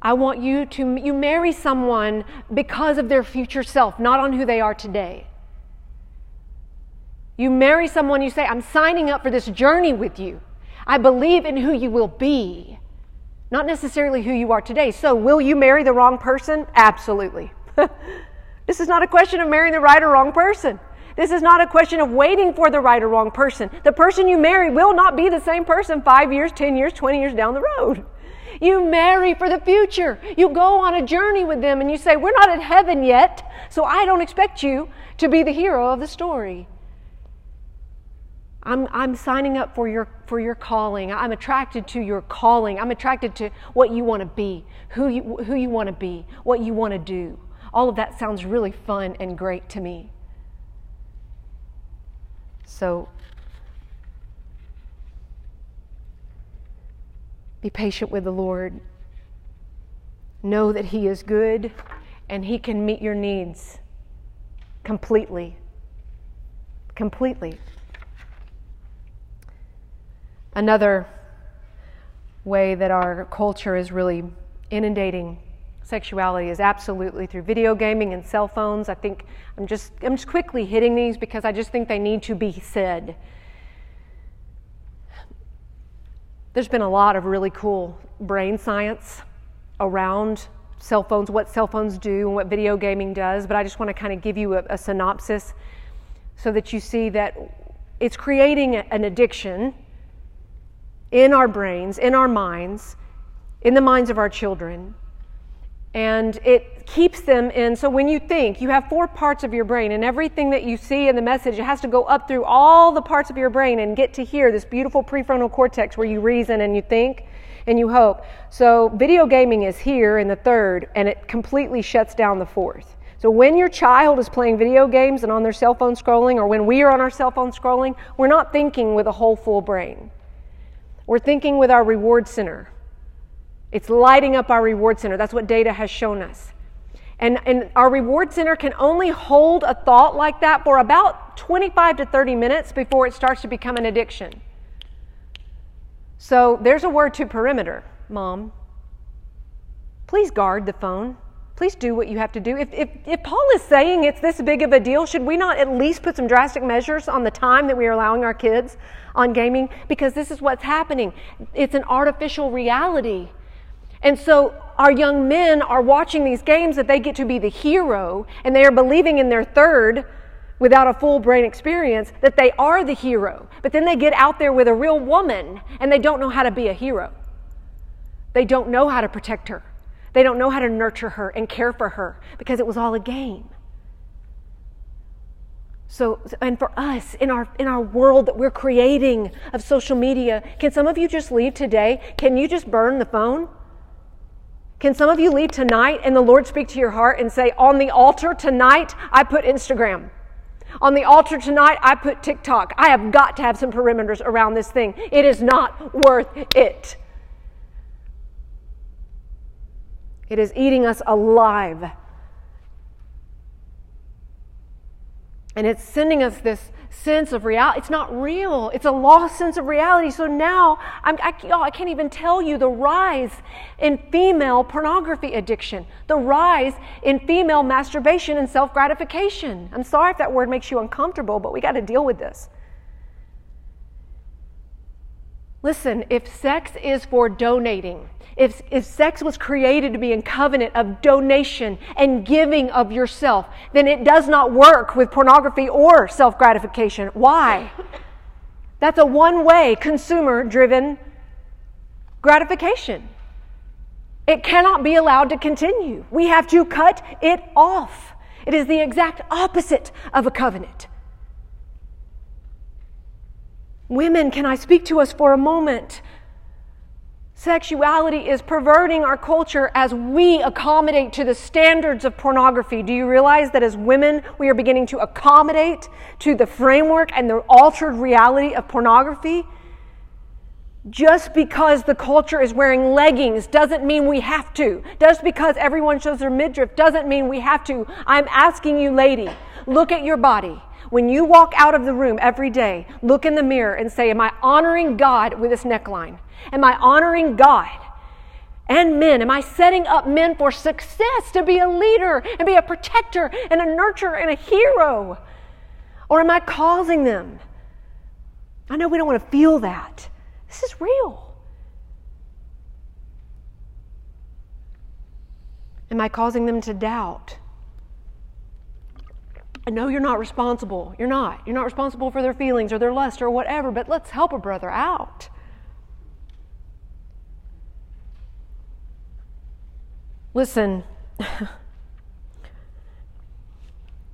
I want you to you marry someone because of their future self, not on who they are today. You marry someone, you say, I'm signing up for this journey with you. I believe in who you will be, not necessarily who you are today. So, will you marry the wrong person? Absolutely. <laughs> this is not a question of marrying the right or wrong person. This is not a question of waiting for the right or wrong person. The person you marry will not be the same person five years, 10 years, 20 years down the road. You marry for the future. You go on a journey with them and you say, We're not in heaven yet, so I don't expect you to be the hero of the story. I'm, I'm signing up for your, for your calling. I'm attracted to your calling. I'm attracted to what you want to be, who you, who you want to be, what you want to do. All of that sounds really fun and great to me. So be patient with the Lord. Know that He is good and He can meet your needs completely. Completely. Another way that our culture is really inundating sexuality is absolutely through video gaming and cell phones. I think I'm just I'm just quickly hitting these because I just think they need to be said. There's been a lot of really cool brain science around cell phones, what cell phones do and what video gaming does, but I just want to kind of give you a, a synopsis so that you see that it's creating an addiction in our brains, in our minds, in the minds of our children. And it keeps them in. So when you think, you have four parts of your brain, and everything that you see in the message, it has to go up through all the parts of your brain and get to here, this beautiful prefrontal cortex where you reason and you think and you hope. So video gaming is here in the third, and it completely shuts down the fourth. So when your child is playing video games and on their cell phone scrolling, or when we are on our cell phone scrolling, we're not thinking with a whole full brain. We're thinking with our reward center. It's lighting up our reward center. That's what data has shown us. And, and our reward center can only hold a thought like that for about 25 to 30 minutes before it starts to become an addiction. So there's a word to perimeter, mom. Please guard the phone. Please do what you have to do. If, if, if Paul is saying it's this big of a deal, should we not at least put some drastic measures on the time that we are allowing our kids on gaming? Because this is what's happening. It's an artificial reality. And so our young men are watching these games that they get to be the hero, and they are believing in their third without a full brain experience that they are the hero. But then they get out there with a real woman and they don't know how to be a hero. They don't know how to protect her. They don't know how to nurture her and care for her because it was all a game. So, and for us in our in our world that we're creating of social media, can some of you just leave today? Can you just burn the phone? Can some of you leave tonight and the Lord speak to your heart and say, On the altar tonight, I put Instagram. On the altar tonight, I put TikTok. I have got to have some perimeters around this thing. It is not worth it. It is eating us alive. And it's sending us this, sense of reality. It's not real. It's a lost sense of reality. So now I'm, I, oh, I can't even tell you the rise in female pornography addiction, the rise in female masturbation and self gratification. I'm sorry if that word makes you uncomfortable, but we got to deal with this. Listen, if sex is for donating, if, if sex was created to be in covenant of donation and giving of yourself, then it does not work with pornography or self gratification. Why? That's a one way consumer driven gratification. It cannot be allowed to continue. We have to cut it off. It is the exact opposite of a covenant. Women, can I speak to us for a moment? Sexuality is perverting our culture as we accommodate to the standards of pornography. Do you realize that as women, we are beginning to accommodate to the framework and the altered reality of pornography? Just because the culture is wearing leggings doesn't mean we have to. Just because everyone shows their midriff doesn't mean we have to. I'm asking you, lady, look at your body. When you walk out of the room every day, look in the mirror and say, Am I honoring God with this neckline? Am I honoring God? And men, am I setting up men for success to be a leader and be a protector and a nurturer and a hero? Or am I causing them? I know we don't want to feel that. This is real. Am I causing them to doubt? I know you're not responsible. You're not. You're not responsible for their feelings or their lust or whatever, but let's help a brother out. Listen,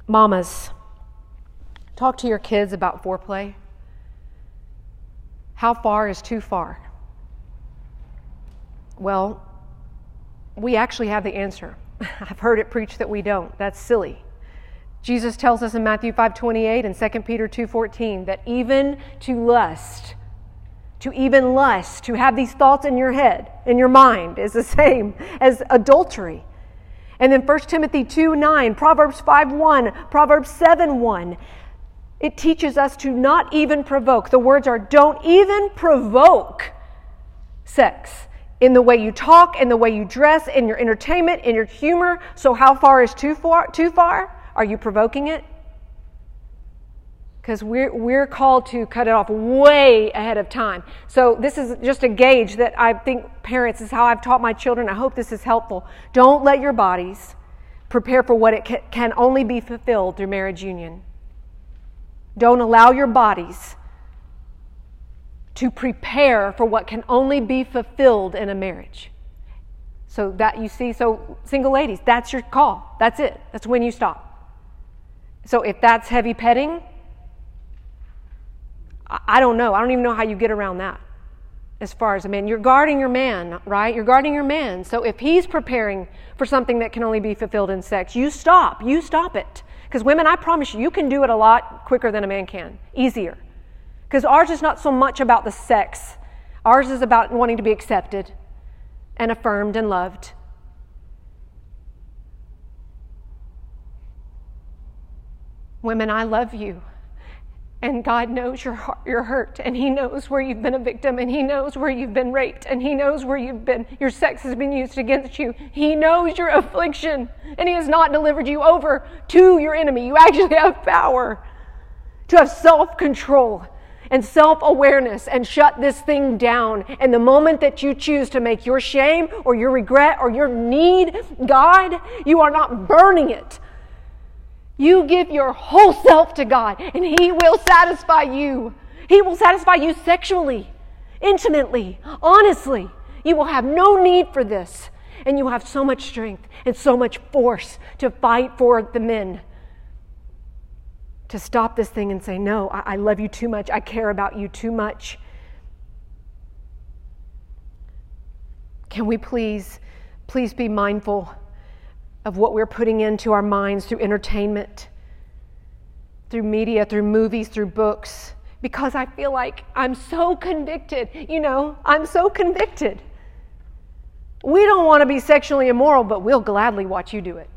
mamas, talk to your kids about foreplay. How far is too far? Well, we actually have the answer. <laughs> I've heard it preached that we don't. That's silly. Jesus tells us in Matthew 5:28 and 2 Peter 2:14 that even to lust to even lust, to have these thoughts in your head, in your mind, is the <laughs> same as adultery. And then 1 Timothy 2 9, Proverbs 5 1, Proverbs 7 1. It teaches us to not even provoke. The words are don't even provoke sex in the way you talk, in the way you dress, in your entertainment, in your humor. So, how far is too far? Too far? Are you provoking it? Because we're, we're called to cut it off way ahead of time. So, this is just a gauge that I think parents is how I've taught my children. I hope this is helpful. Don't let your bodies prepare for what it can only be fulfilled through marriage union. Don't allow your bodies to prepare for what can only be fulfilled in a marriage. So, that you see, so single ladies, that's your call. That's it. That's when you stop. So, if that's heavy petting, I don't know. I don't even know how you get around that as far as a man. You're guarding your man, right? You're guarding your man. So if he's preparing for something that can only be fulfilled in sex, you stop. You stop it. Because women, I promise you, you can do it a lot quicker than a man can, easier. Because ours is not so much about the sex, ours is about wanting to be accepted and affirmed and loved. Women, I love you. And God knows your heart, your hurt, and He knows where you've been a victim, and He knows where you've been raped, and He knows where you've been, your sex has been used against you. He knows your affliction, and He has not delivered you over to your enemy. You actually have power to have self control and self awareness and shut this thing down. And the moment that you choose to make your shame or your regret or your need God, you are not burning it you give your whole self to God, and He will satisfy you. He will satisfy you sexually, intimately, honestly. You will have no need for this, and you will have so much strength and so much force to fight for the men. To stop this thing and say, No, I, I love you too much. I care about you too much. Can we please, please be mindful of what we're putting into our minds through entertainment, through media, through movies, through books, because I feel like I'm so convicted. You know, I'm so convicted. We don't want to be sexually immoral, but we'll gladly watch you do it.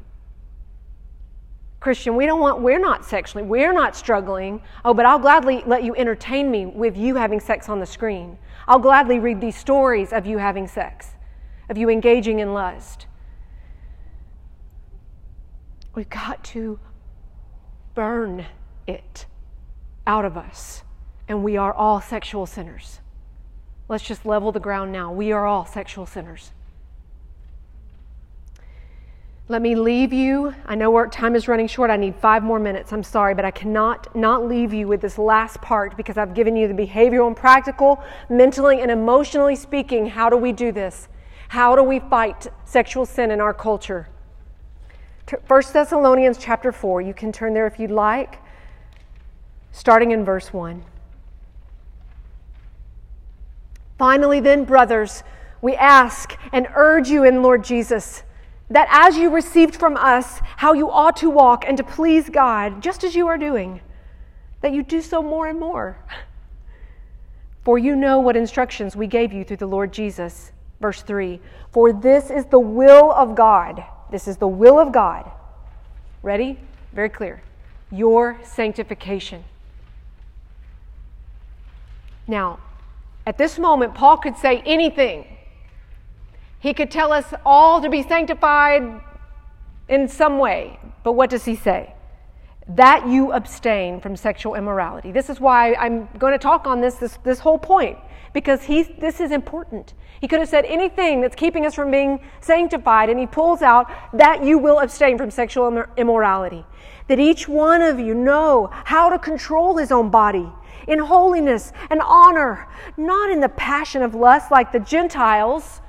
Christian, we don't want, we're not sexually, we're not struggling. Oh, but I'll gladly let you entertain me with you having sex on the screen. I'll gladly read these stories of you having sex, of you engaging in lust. We've got to burn it out of us. And we are all sexual sinners. Let's just level the ground now. We are all sexual sinners. Let me leave you. I know our time is running short. I need five more minutes. I'm sorry, but I cannot not leave you with this last part because I've given you the behavioral and practical, mentally and emotionally speaking. How do we do this? How do we fight sexual sin in our culture? 1 Thessalonians chapter 4. You can turn there if you'd like, starting in verse 1. Finally, then, brothers, we ask and urge you in Lord Jesus that as you received from us how you ought to walk and to please God, just as you are doing, that you do so more and more. For you know what instructions we gave you through the Lord Jesus. Verse 3 For this is the will of God. This is the will of God. Ready? Very clear. Your sanctification. Now, at this moment, Paul could say anything he could tell us all to be sanctified in some way. But what does he say? That you abstain from sexual immorality. This is why I'm going to talk on this, this, this whole point, because he's, this is important. He could have said anything that's keeping us from being sanctified, and he pulls out that you will abstain from sexual immorality. That each one of you know how to control his own body in holiness and honor, not in the passion of lust like the Gentiles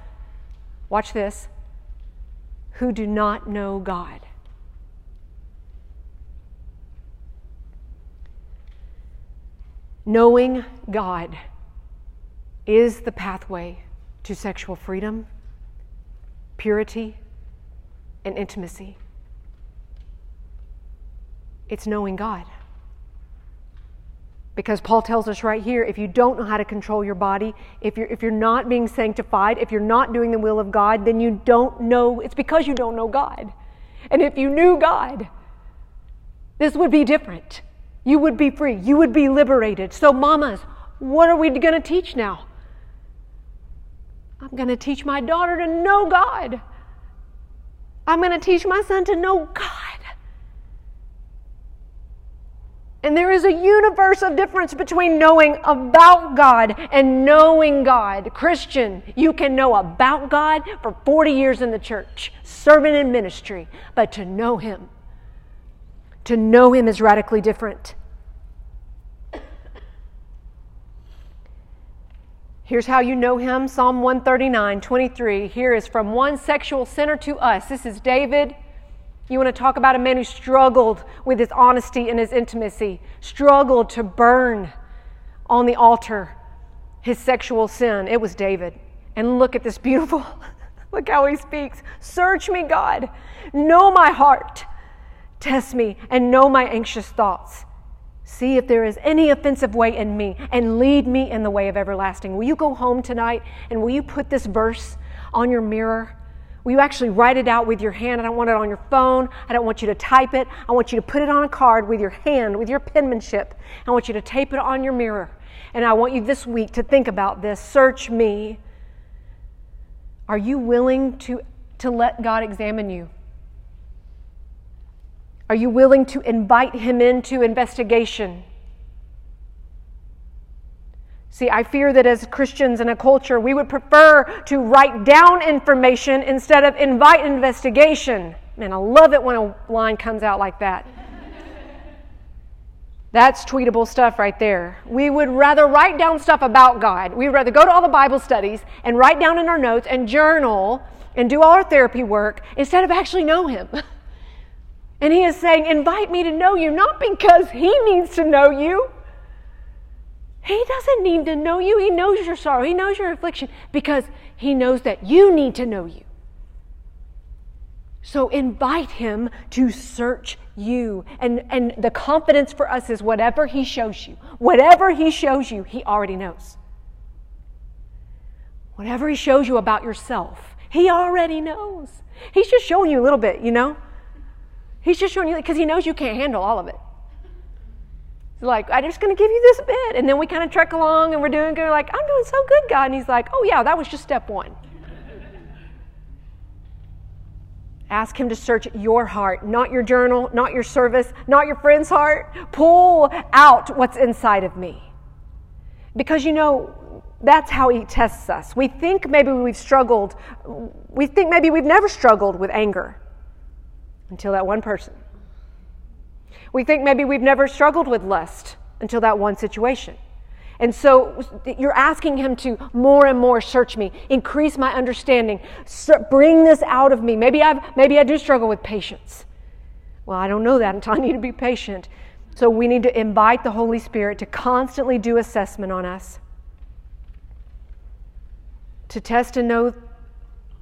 watch this, who do not know God. Knowing God is the pathway to sexual freedom, purity, and intimacy. It's knowing God. Because Paul tells us right here if you don't know how to control your body, if you're, if you're not being sanctified, if you're not doing the will of God, then you don't know, it's because you don't know God. And if you knew God, this would be different. You would be free, you would be liberated. So, mamas, what are we going to teach now? I'm going to teach my daughter to know God. I'm going to teach my son to know God. And there is a universe of difference between knowing about God and knowing God. Christian, you can know about God for 40 years in the church, serving in ministry, but to know Him, to know Him is radically different. Here's how you know him Psalm 139, 23. Here is from one sexual sinner to us. This is David you want to talk about a man who struggled with his honesty and his intimacy, struggled to burn on the altar his sexual sin. It was David. And look at this beautiful, <laughs> look how he speaks. Search me, God. Know my heart. Test me and know my anxious thoughts. See if there is any offensive way in me and lead me in the way of everlasting. Will you go home tonight and will you put this verse on your mirror? Will you actually write it out with your hand? I don't want it on your phone. I don't want you to type it. I want you to put it on a card with your hand, with your penmanship. I want you to tape it on your mirror. And I want you this week to think about this. Search me. Are you willing to, to let God examine you? Are you willing to invite Him into investigation? See, I fear that as Christians in a culture, we would prefer to write down information instead of invite investigation. Man, I love it when a line comes out like that. That's tweetable stuff right there. We would rather write down stuff about God. We would rather go to all the Bible studies and write down in our notes and journal and do all our therapy work instead of actually know Him. <laughs> And He is saying, invite me to know you, not because He needs to know you, he doesn't need to know you. He knows your sorrow. He knows your affliction because He knows that you need to know you. So invite Him to search you. And, and the confidence for us is whatever He shows you, whatever He shows you, He already knows. Whatever He shows you about yourself, He already knows. He's just showing you a little bit, you know? He's just showing you because he knows you can't handle all of it. He's like, I'm just going to give you this bit. And then we kind of trek along and we're doing good. Like, I'm doing so good, God. And he's like, oh, yeah, that was just step one. Ask Him to search your heart, not your journal, not your service, not your friend's heart. Pull out what's inside of me. Because you know, that's how He tests us. We think maybe we've struggled, we think maybe we've never struggled with anger until that one person. We think maybe we've never struggled with lust until that one situation. And so you're asking him to more and more search me, increase my understanding, bring this out of me. Maybe I've maybe I do struggle with patience. Well, I don't know that until <laughs> I need to be patient. So we need to invite the Holy Spirit to constantly do assessment on us. To test and know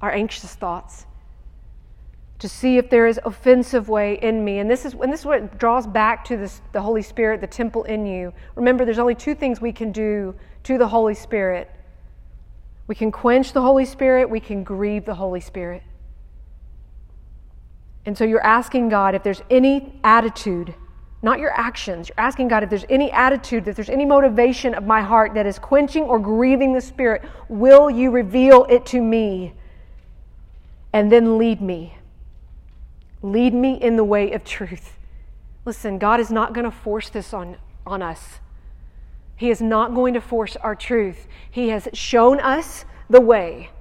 our anxious thoughts to see if there is offensive way in me. And this is and this is what draws back to this, the Holy Spirit, the temple in you. Remember, there's only two things we can do to the Holy Spirit. We can quench the Holy Spirit, we can grieve the Holy Spirit. And so you're asking God if there's any attitude, not your actions, you're asking God if there's any attitude, if there's any motivation of my heart that is quenching or grieving the Spirit, will you reveal it to me and then lead me? Lead me in the way of truth. Listen, God is not going to force this on, on us. He is not going to force our truth. He has shown us the way.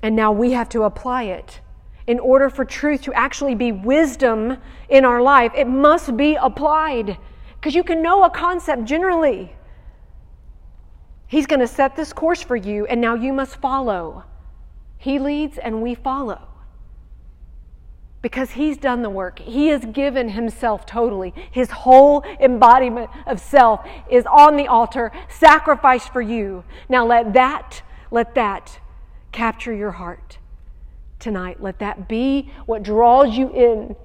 And now we have to apply it. In order for truth to actually be wisdom in our life, it must be applied. Because you can know a concept generally. He's going to set this course for you, and now you must follow. He leads, and we follow because he's done the work. He has given himself totally. His whole embodiment of self is on the altar, sacrificed for you. Now let that, let that capture your heart tonight. Let that be what draws you in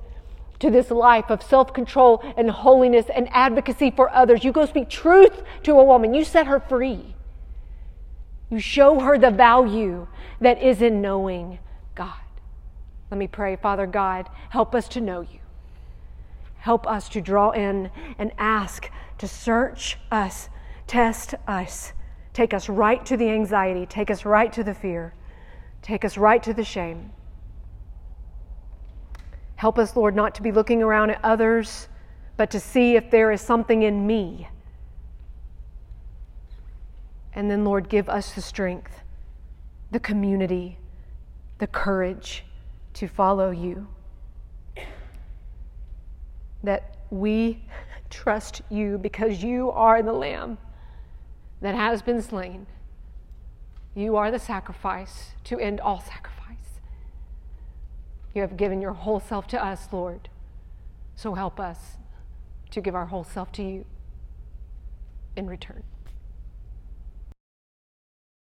to this life of self control and holiness and advocacy for others. You go speak truth to a woman, you set her free. You show her the value that is in knowing. Let me pray. Father God, help us to know you. Help us to draw in and ask to search us, test us, take us right to the anxiety, take us right to the fear, take us right to the shame. Help us, Lord, not to be looking around at others, but to see if there is something in me. And then, Lord, give us the strength, the community, the courage to follow you. That we <laughs> trust you because you are the Lamb that has been slain. You are the sacrifice to end all sacrifice. You have given your whole self to us, Lord. So help us to give our whole self to you in return.